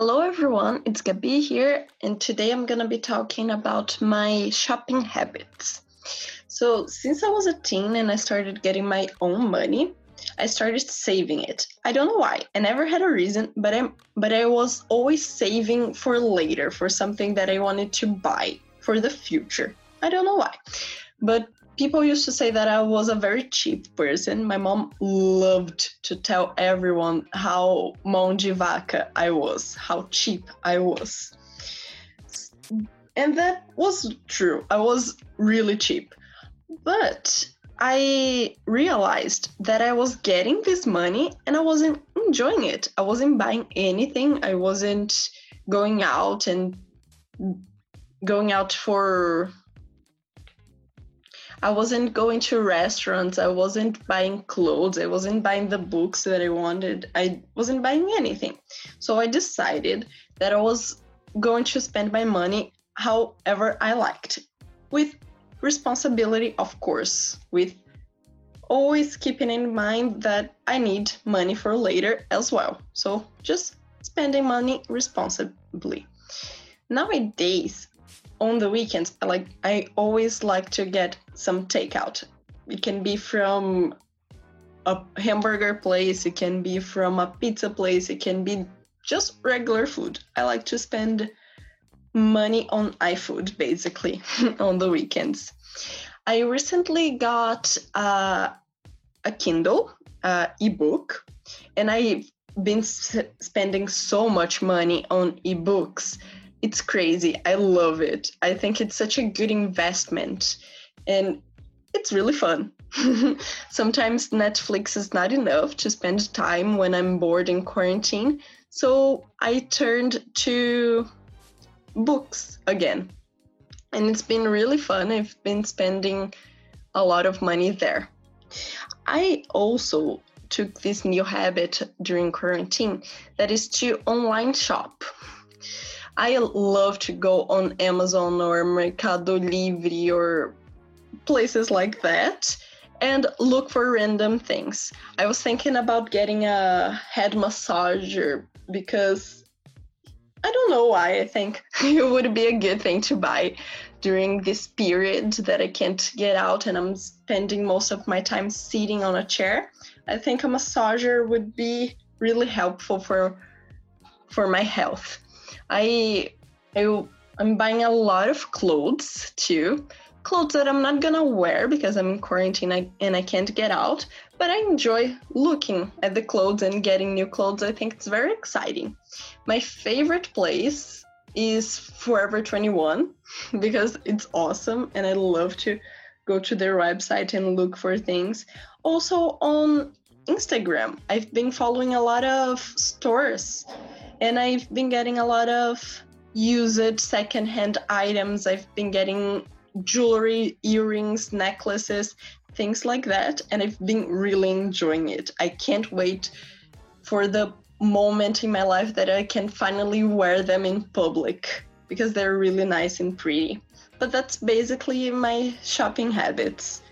Hello, everyone. It's Gabi here, and today I'm to be talking about my shopping habits. So, since I was a teen and I started getting my own money, I started saving it. I don't know why. I never had a reason, but I but I was always saving for later, for something that I wanted to buy for the future. I don't know why. But people used to say that I was a very cheap person. My mom loved to tell everyone how mão I was, how cheap I was. And that was true. I was really cheap. But I realized that I was getting this money and I wasn't enjoying it. I wasn't buying anything. I wasn't going out and going out for I wasn't going to restaurants. I wasn't buying clothes. I wasn't buying the books that I wanted. I wasn't buying anything. So I decided that I was going to spend my money however I liked, with responsibility, of course, with always keeping in mind that I need money for later as well. So just spending money responsibly. Nowadays, on the weekends, I like I always like to get some takeout. It can be from a hamburger place, it can be from a pizza place, it can be just regular food. I like to spend money on iFood basically on the weekends. I recently got uh, a Kindle uh, ebook, and I've been s- spending so much money on ebooks it's crazy. I love it. I think it's such a good investment and it's really fun. Sometimes Netflix is not enough to spend time when I'm bored in quarantine. So I turned to books again. And it's been really fun. I've been spending a lot of money there. I also took this new habit during quarantine that is to online shop. I love to go on Amazon or Mercado Livre or places like that and look for random things. I was thinking about getting a head massager because I don't know why I think it would be a good thing to buy during this period that I can't get out and I'm spending most of my time sitting on a chair. I think a massager would be really helpful for for my health. I, I I'm buying a lot of clothes too. Clothes that I'm not gonna wear because I'm in quarantine and I can't get out, but I enjoy looking at the clothes and getting new clothes. I think it's very exciting. My favorite place is Forever 21 because it's awesome and I love to go to their website and look for things. Also on Instagram, I've been following a lot of stores and I've been getting a lot of used secondhand items. I've been getting jewelry, earrings, necklaces, things like that, and I've been really enjoying it. I can't wait for the moment in my life that I can finally wear them in public because they're really nice and pretty. But that's basically my shopping habits.